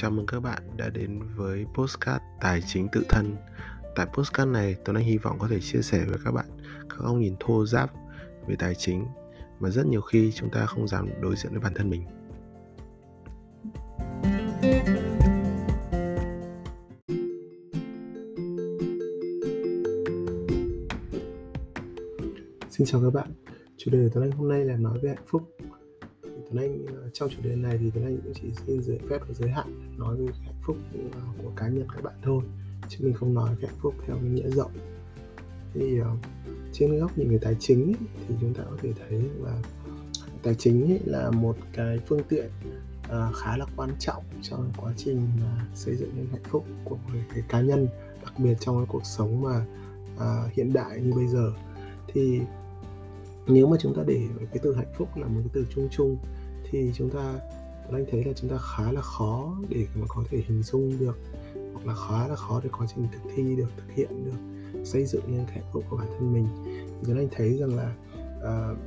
Chào mừng các bạn đã đến với Postcard Tài chính tự thân. Tại Postcard này, Tuấn Anh hy vọng có thể chia sẻ với các bạn các góc nhìn thô giáp về tài chính mà rất nhiều khi chúng ta không dám đối diện với bản thân mình. Xin chào các bạn. Chủ đề của Tuấn Anh hôm nay là nói về hạnh phúc Tuấn Anh ờ, trong chủ đề này thì Tuấn Anh cũng chỉ xin giới phép và giới hạn nói về hạnh phúc ờ, của cá nhân các bạn thôi chứ mình không nói về hạnh phúc theo cái nghĩa rộng. Thì uh, trên góc nhìn về tài chính ấy, thì chúng ta có thể thấy là tài chính ấy là một cái phương tiện uh, khá là quan trọng trong quá trình uh, xây dựng nên hạnh phúc của một cái cá nhân đặc biệt trong cái cuộc sống mà uh, hiện đại như bây giờ. Thì nếu mà chúng ta để cái từ hạnh phúc là một cái từ chung chung thì chúng ta anh thấy là chúng ta khá là khó để mà có thể hình dung được hoặc là khá là khó để quá trình thực thi được thực hiện được xây dựng nên hạnh phúc của bản thân mình. Thì anh thấy rằng là uh,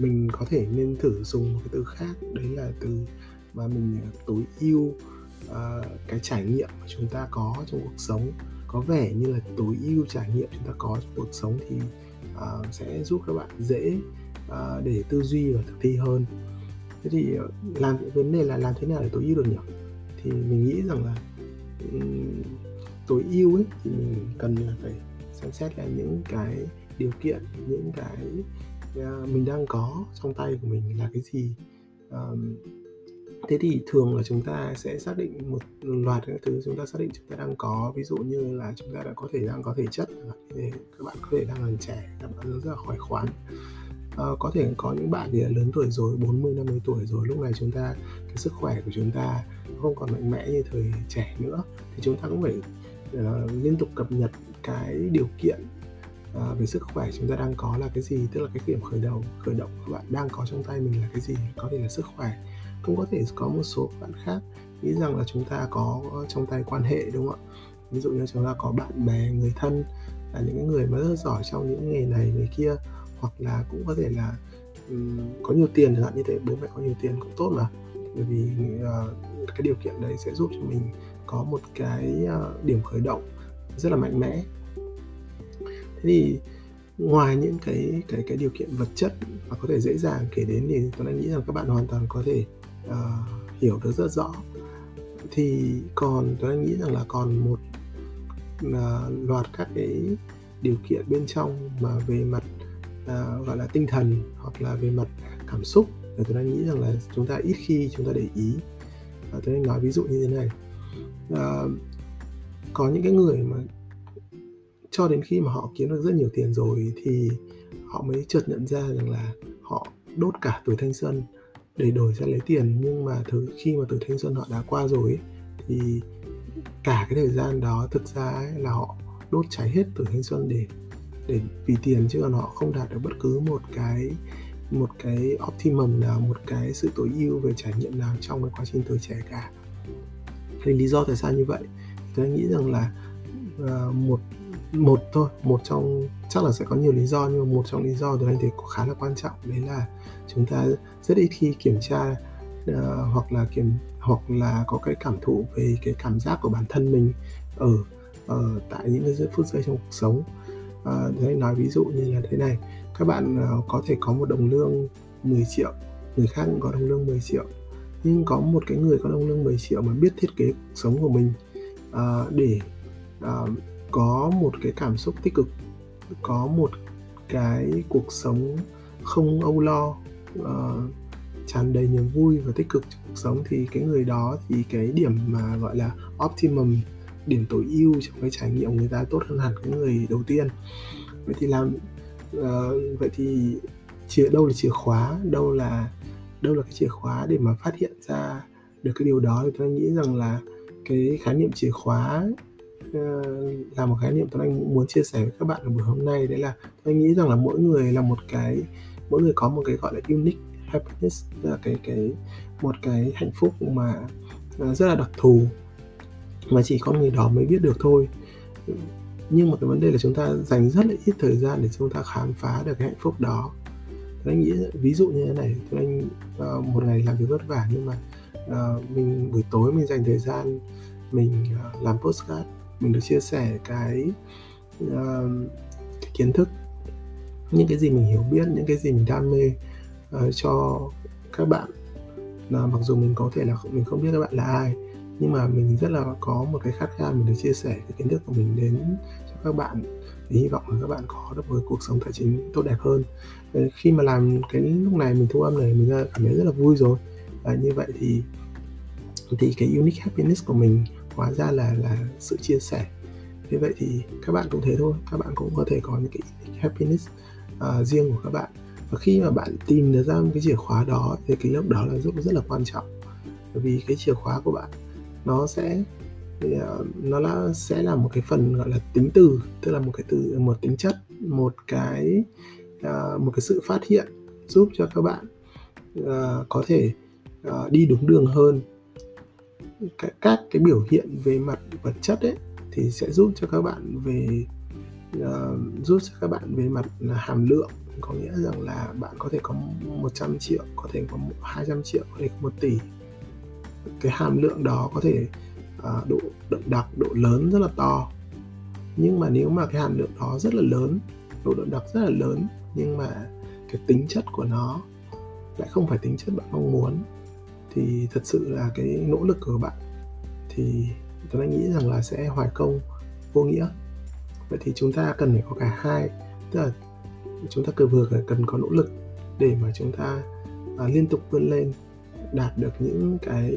mình có thể nên thử dùng một cái từ khác đấy là từ mà mình à, tối ưu uh, ờ, cái trải nghiệm mà chúng ta có trong cuộc sống. Có vẻ như là tối ưu trải nghiệm chúng ta có trong cuộc sống thì uh, sẽ giúp các bạn dễ uh, để tư duy và thực thi hơn thế thì ờ, làm vấn đề là làm thế nào để tối ưu được nhỉ? Thì mình nghĩ rằng là um, tối ưu ấy thì mình cần là phải xem xét là những cái điều kiện những cái uh, mình đang có trong tay của mình là cái gì. Um, thế thì thường là chúng ta sẽ xác định một loạt các thứ chúng ta xác định chúng ta đang có ví dụ như là chúng ta đã có thể đang có thể chất các bạn có thể đang còn trẻ các bạn rất là khỏe khoắn uh, có thể có những bạn thì lớn tuổi rồi 40 50 tuổi rồi lúc này chúng ta cái sức khỏe của chúng ta không còn mạnh mẽ như thời trẻ nữa. Thì chúng ta cũng phải uh, liên tục cập nhật cái điều kiện uh, về sức khỏe chúng ta đang có là cái gì tức là cái điểm khởi đầu khởi động của bạn đang có trong tay mình là cái gì có thể là sức khỏe. Cũng có thể có một số bạn khác nghĩ rằng là chúng ta có trong tay quan hệ đúng không ạ? Ví dụ như chúng ta có bạn bè người thân là những người mà rất giỏi trong những nghề này nghề kia hoặc là cũng có thể là um, có nhiều tiền chẳng hạn như thế bố mẹ có nhiều tiền cũng tốt mà. Bởi vì uh, cái điều kiện đấy sẽ giúp cho mình có một cái uh, điểm khởi động rất là mạnh mẽ. Thế thì ngoài những cái cái cái điều kiện vật chất mà có thể dễ dàng kể đến thì tôi nghĩ rằng các bạn hoàn toàn có thể uh, hiểu được rất rõ. Thì còn tôi nghĩ rằng là còn một uh, loạt các cái điều kiện bên trong mà về mặt uh, gọi là tinh thần hoặc là về mặt cảm xúc. Và tôi đang nghĩ rằng là chúng ta ít khi chúng ta để ý. Và tôi đang nói ví dụ như thế này. Uh, có những cái người mà cho đến khi mà họ kiếm được rất nhiều tiền rồi thì họ mới chợt nhận ra rằng là họ đốt cả tuổi thanh xuân để đổi ra lấy tiền. Nhưng mà thứ khi mà tuổi thanh xuân họ đã qua rồi ấy, thì cả cái thời gian đó thực ra ấy, là họ đốt cháy hết tuổi thanh xuân để để vì tiền chứ còn họ không đạt được bất cứ một cái một cái optimum nào một cái sự tối ưu về trải nghiệm nào trong cái quá trình tuổi trẻ cả. Thì lý do tại sao như vậy? Tôi nghĩ rằng là uh, một một thôi một trong chắc là sẽ có nhiều lý do nhưng mà một trong lý do tôi anh thấy khá là quan trọng đấy là chúng ta rất ít khi kiểm tra uh, hoặc là kiểm hoặc là có cái cảm thụ về cái cảm giác của bản thân mình ở ở tại những cái phút giây trong cuộc sống. Ờ, à, thế nói ví dụ như là thế này. Các bạn ờ, có thể có một đồng lương 10 triệu người khác cũng có đồng lương 10 triệu. Nhưng có một cái người có đồng lương 10 triệu mà biết thiết kế cuộc sống của mình à, để à, có một cái cảm xúc tích cực có một cái cuộc sống không âu lo uh, tràn đầy niềm vui và tích cực trong cuộc sống thì cái người đó thì cái điểm mà gọi là optimum điểm tối ưu trong cái trải nghiệm người ta tốt hơn hẳn cái người đầu tiên. Vậy thì làm uh, vậy thì chìa đâu là chìa khóa đâu là đâu là cái chìa khóa để mà phát hiện ra được cái điều đó? Thì tôi nghĩ rằng là cái khái niệm chìa khóa uh, là một khái niệm tôi anh muốn chia sẻ với các bạn ở buổi hôm nay. Đấy là tôi nghĩ rằng là mỗi người là một cái mỗi người có một cái gọi là unique happiness là cái cái một cái hạnh phúc mà ờ, rất là đặc thù mà chỉ con người đó mới biết được thôi. Nhưng mà cái vấn đề là chúng ta dành rất là ít thời gian để chúng ta khám phá được cái hạnh phúc đó. Tôi anh nghĩ ví dụ như thế này tôi anh uh, một ngày làm việc vất vả nhưng mà uh, mình buổi tối mình dành thời gian mình uh, làm postcard mình được chia sẻ cái, uh, cái kiến thức những cái gì mình hiểu biết những cái gì mình đam mê uh, cho các bạn. Là mặc dù mình có thể là mình không biết các bạn là ai nhưng mà mình rất là có một cái khát khao mình được chia sẻ cái kiến thức của mình đến cho các bạn. Thì hy vọng là các bạn có được một cuộc sống tài chính tốt đẹp hơn. Ờ, khi mà làm cái lúc này mình thu âm này mình cảm thấy rất là vui rồi. Và như vậy thì thì cái unique happiness của mình hóa ra là là sự chia sẻ. Thế vậy thì các bạn cũng thế thôi. Các bạn cũng có thể có những cái unique happiness uh, riêng của các bạn. Và khi mà bạn tìm được ra một cái chìa khóa đó thì cái lúc đó là rất rất là quan trọng. Bởi vì cái chìa khóa của bạn nó sẽ uh, nó là sẽ là một cái phần gọi là tính từ tức là một cái từ một tính chất một cái uh, một cái sự phát hiện giúp cho các bạn uh, có thể uh, đi đúng đường hơn. Các, các cái biểu hiện về mặt vật chất ấy thì sẽ giúp cho các bạn về uh, giúp cho các bạn về mặt hàm lượng. Có nghĩa rằng là bạn có thể có 100 triệu có thể có 200 triệu có thể có 1 tỷ cái hàm lượng đó có thể uh, độ đậm đặc độ lớn rất là to. Nhưng mà nếu mà cái hàm lượng đó rất là lớn độ đậm đặc rất là lớn nhưng mà cái tính chất của nó lại không phải tính chất bạn mong muốn thì thật sự là cái nỗ lực của bạn thì tôi đang nghĩ rằng là sẽ hoài công vô nghĩa. Vậy thì chúng ta cần phải có cả hai tức là chúng ta cứ vừa cần có nỗ lực để mà chúng ta à, liên tục vươn lên đạt được những cái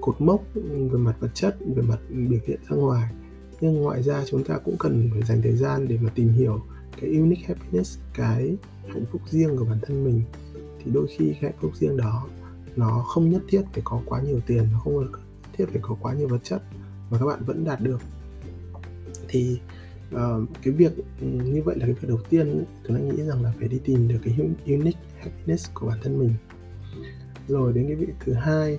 cột mốc về mặt vật chất về mặt biểu hiện ra ngoài. Nhưng ngoài ra chúng ta cũng cần phải dành thời gian để mà tìm hiểu cái unique happiness cái hạnh phúc riêng của bản thân mình. Thì đôi khi cái hạnh phúc riêng đó nó không nhất thiết phải có quá nhiều tiền nó không nhất thiết phải có quá nhiều vật chất mà các bạn vẫn đạt được. Thì uh, cái việc ừ, như vậy là cái việc đầu tiên tôi nghĩ rằng là phải đi tìm được cái unique happiness của bản thân mình rồi đến cái việc thứ hai.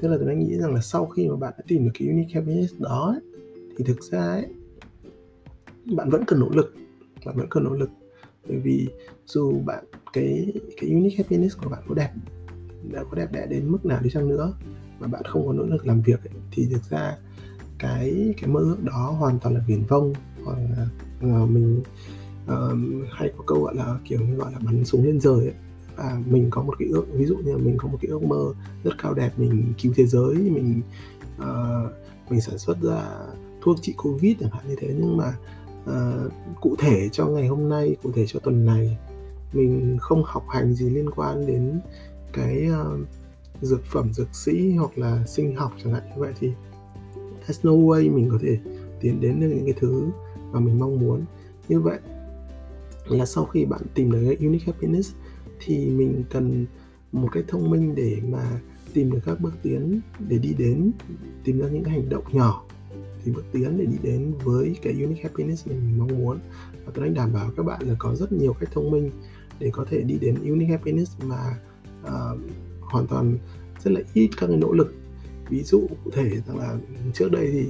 Tức là tôi đang nghĩ rằng là sau khi mà bạn đã tìm được cái unique happiness đó ấy, thì thực ra ấy, bạn vẫn cần nỗ lực bạn vẫn cần nỗ lực. Bởi vì dù bạn cái cái unique happiness của bạn có đẹp đã có đẹp đẽ đến mức nào đi chăng nữa mà bạn không có nỗ lực làm việc ấy, thì thực ra cái cái mơ ước đó hoàn toàn là viển vông. Hoặc là uh, mình uh, hay có câu gọi là kiểu như gọi là bắn súng lên trời ấy à, mình có một cái ước ví dụ như là mình có một cái ước mơ rất cao đẹp mình cứu thế giới mình uh, mình sản xuất ra thuốc trị covid chẳng hạn như thế. Nhưng mà uh, cụ thể cho ngày hôm nay cụ thể cho tuần này mình không học hành gì liên quan đến cái uh, dược phẩm dược sĩ hoặc là sinh học chẳng hạn như vậy thì there's no way mình có thể tiến đến được những cái thứ mà mình mong muốn. Như vậy là sau khi bạn tìm được cái unique happiness thì mình cần một cái thông minh để mà tìm được các bước tiến để đi đến tìm ra những cái hành động nhỏ thì bước tiến để đi đến với cái unique happiness mình mong muốn. Và tôi đang đảm bảo các bạn là có rất nhiều cách thông minh để có thể đi đến unique happiness mà uh, hoàn toàn rất là ít các cái nỗ lực. Ví dụ cụ thể rằng là trước đây thì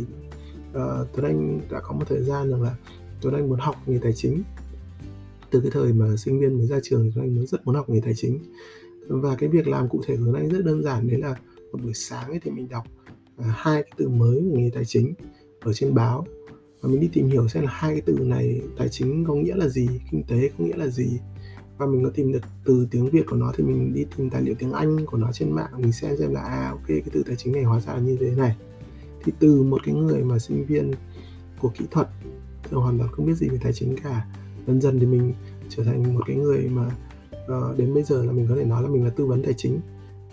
uh, Tuấn Anh đã có một thời gian rằng là Tuấn Anh muốn học nghề tài chính từ cái thời mà sinh viên mới ra trường thì Tuấn Anh rất muốn học nghề tài chính. Và cái việc làm cụ thể của Tuấn Anh rất đơn giản, đấy là một buổi sáng ấy thì mình đọc à, hai cái từ mới của nghề tài chính ở trên báo. Và mình đi tìm hiểu xem là hai cái từ này tài chính có nghĩa là gì, kinh tế có nghĩa là gì. Và mình có tìm được từ tiếng Việt của nó thì mình đi tìm tài liệu tiếng Anh của nó trên mạng, mình xem xem là à ok, cái từ tài chính này hóa ra là như thế này. Thì từ một cái người mà sinh viên của kỹ thuật thì hoàn toàn không biết gì về tài chính cả dần dần thì mình trở thành một cái người mà uh, đến bây giờ là mình có thể nói là mình là tư vấn tài chính.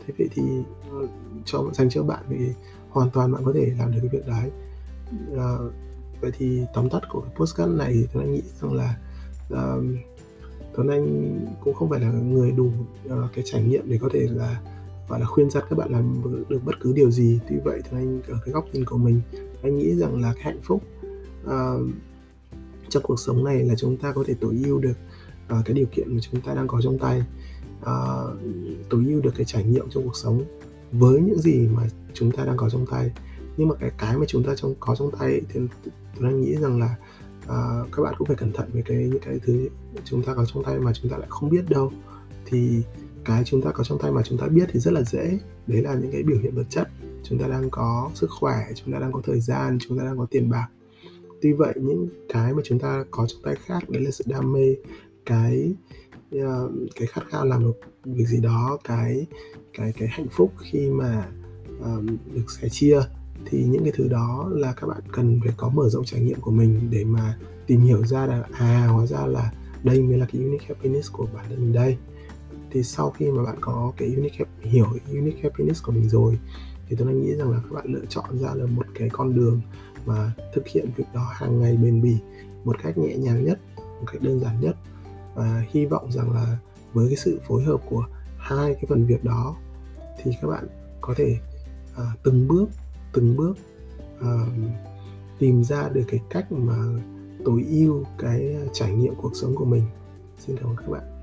Thế vậy thì uh, cho dành cho bạn thì hoàn toàn bạn có thể làm được cái việc đấy. Uh, vậy thì tóm tắt của cái postcard này thì tôi nghĩ rằng là uh, Tuấn Anh cũng không phải là người đủ uh, cái trải nghiệm để có thể là gọi là khuyên dắt các bạn làm được bất cứ điều gì. Tuy vậy thì anh ở cái góc nhìn của mình anh nghĩ rằng là cái hạnh phúc uh, trong cuộc sống này là chúng ta có thể tối ưu được uh, cái điều kiện mà chúng ta đang có trong tay uh, tối ưu được cái trải nghiệm trong cuộc sống với những gì mà chúng ta đang có trong tay nhưng mà cái cái mà chúng ta trong có trong tay thì tôi đang nghĩ rằng là uh, các bạn cũng phải cẩn thận với cái những cái thứ chúng ta có trong tay mà chúng ta lại không biết đâu thì cái chúng ta có trong tay mà chúng ta biết thì rất là dễ đấy là những cái biểu hiện vật chất chúng ta đang có sức khỏe chúng ta đang có thời gian chúng ta đang có tiền bạc tuy vậy những cái mà chúng ta có trong tay khác đấy là sự đam mê cái uh, cái khát khao làm được việc gì đó cái cái cái hạnh phúc khi mà uh, được sẻ chia thì những cái thứ đó là các bạn cần phải có mở rộng trải nghiệm của mình để mà tìm hiểu ra là à hóa ra là đây mới là cái unique happiness của bản thân mình đây. Thì sau khi mà bạn có cái unique hiểu unique happiness của mình rồi thì tôi nghĩ rằng là các bạn lựa chọn ra là một cái con đường mà thực hiện việc đó hàng ngày bền bỉ một cách nhẹ nhàng nhất một cách đơn giản nhất. Và hy vọng rằng là với cái sự phối hợp của hai cái phần việc đó thì các bạn có thể à, từng bước từng bước à, tìm ra được cái cách mà tối ưu cái à, trải nghiệm cuộc sống của mình. Xin cảm ơn các bạn.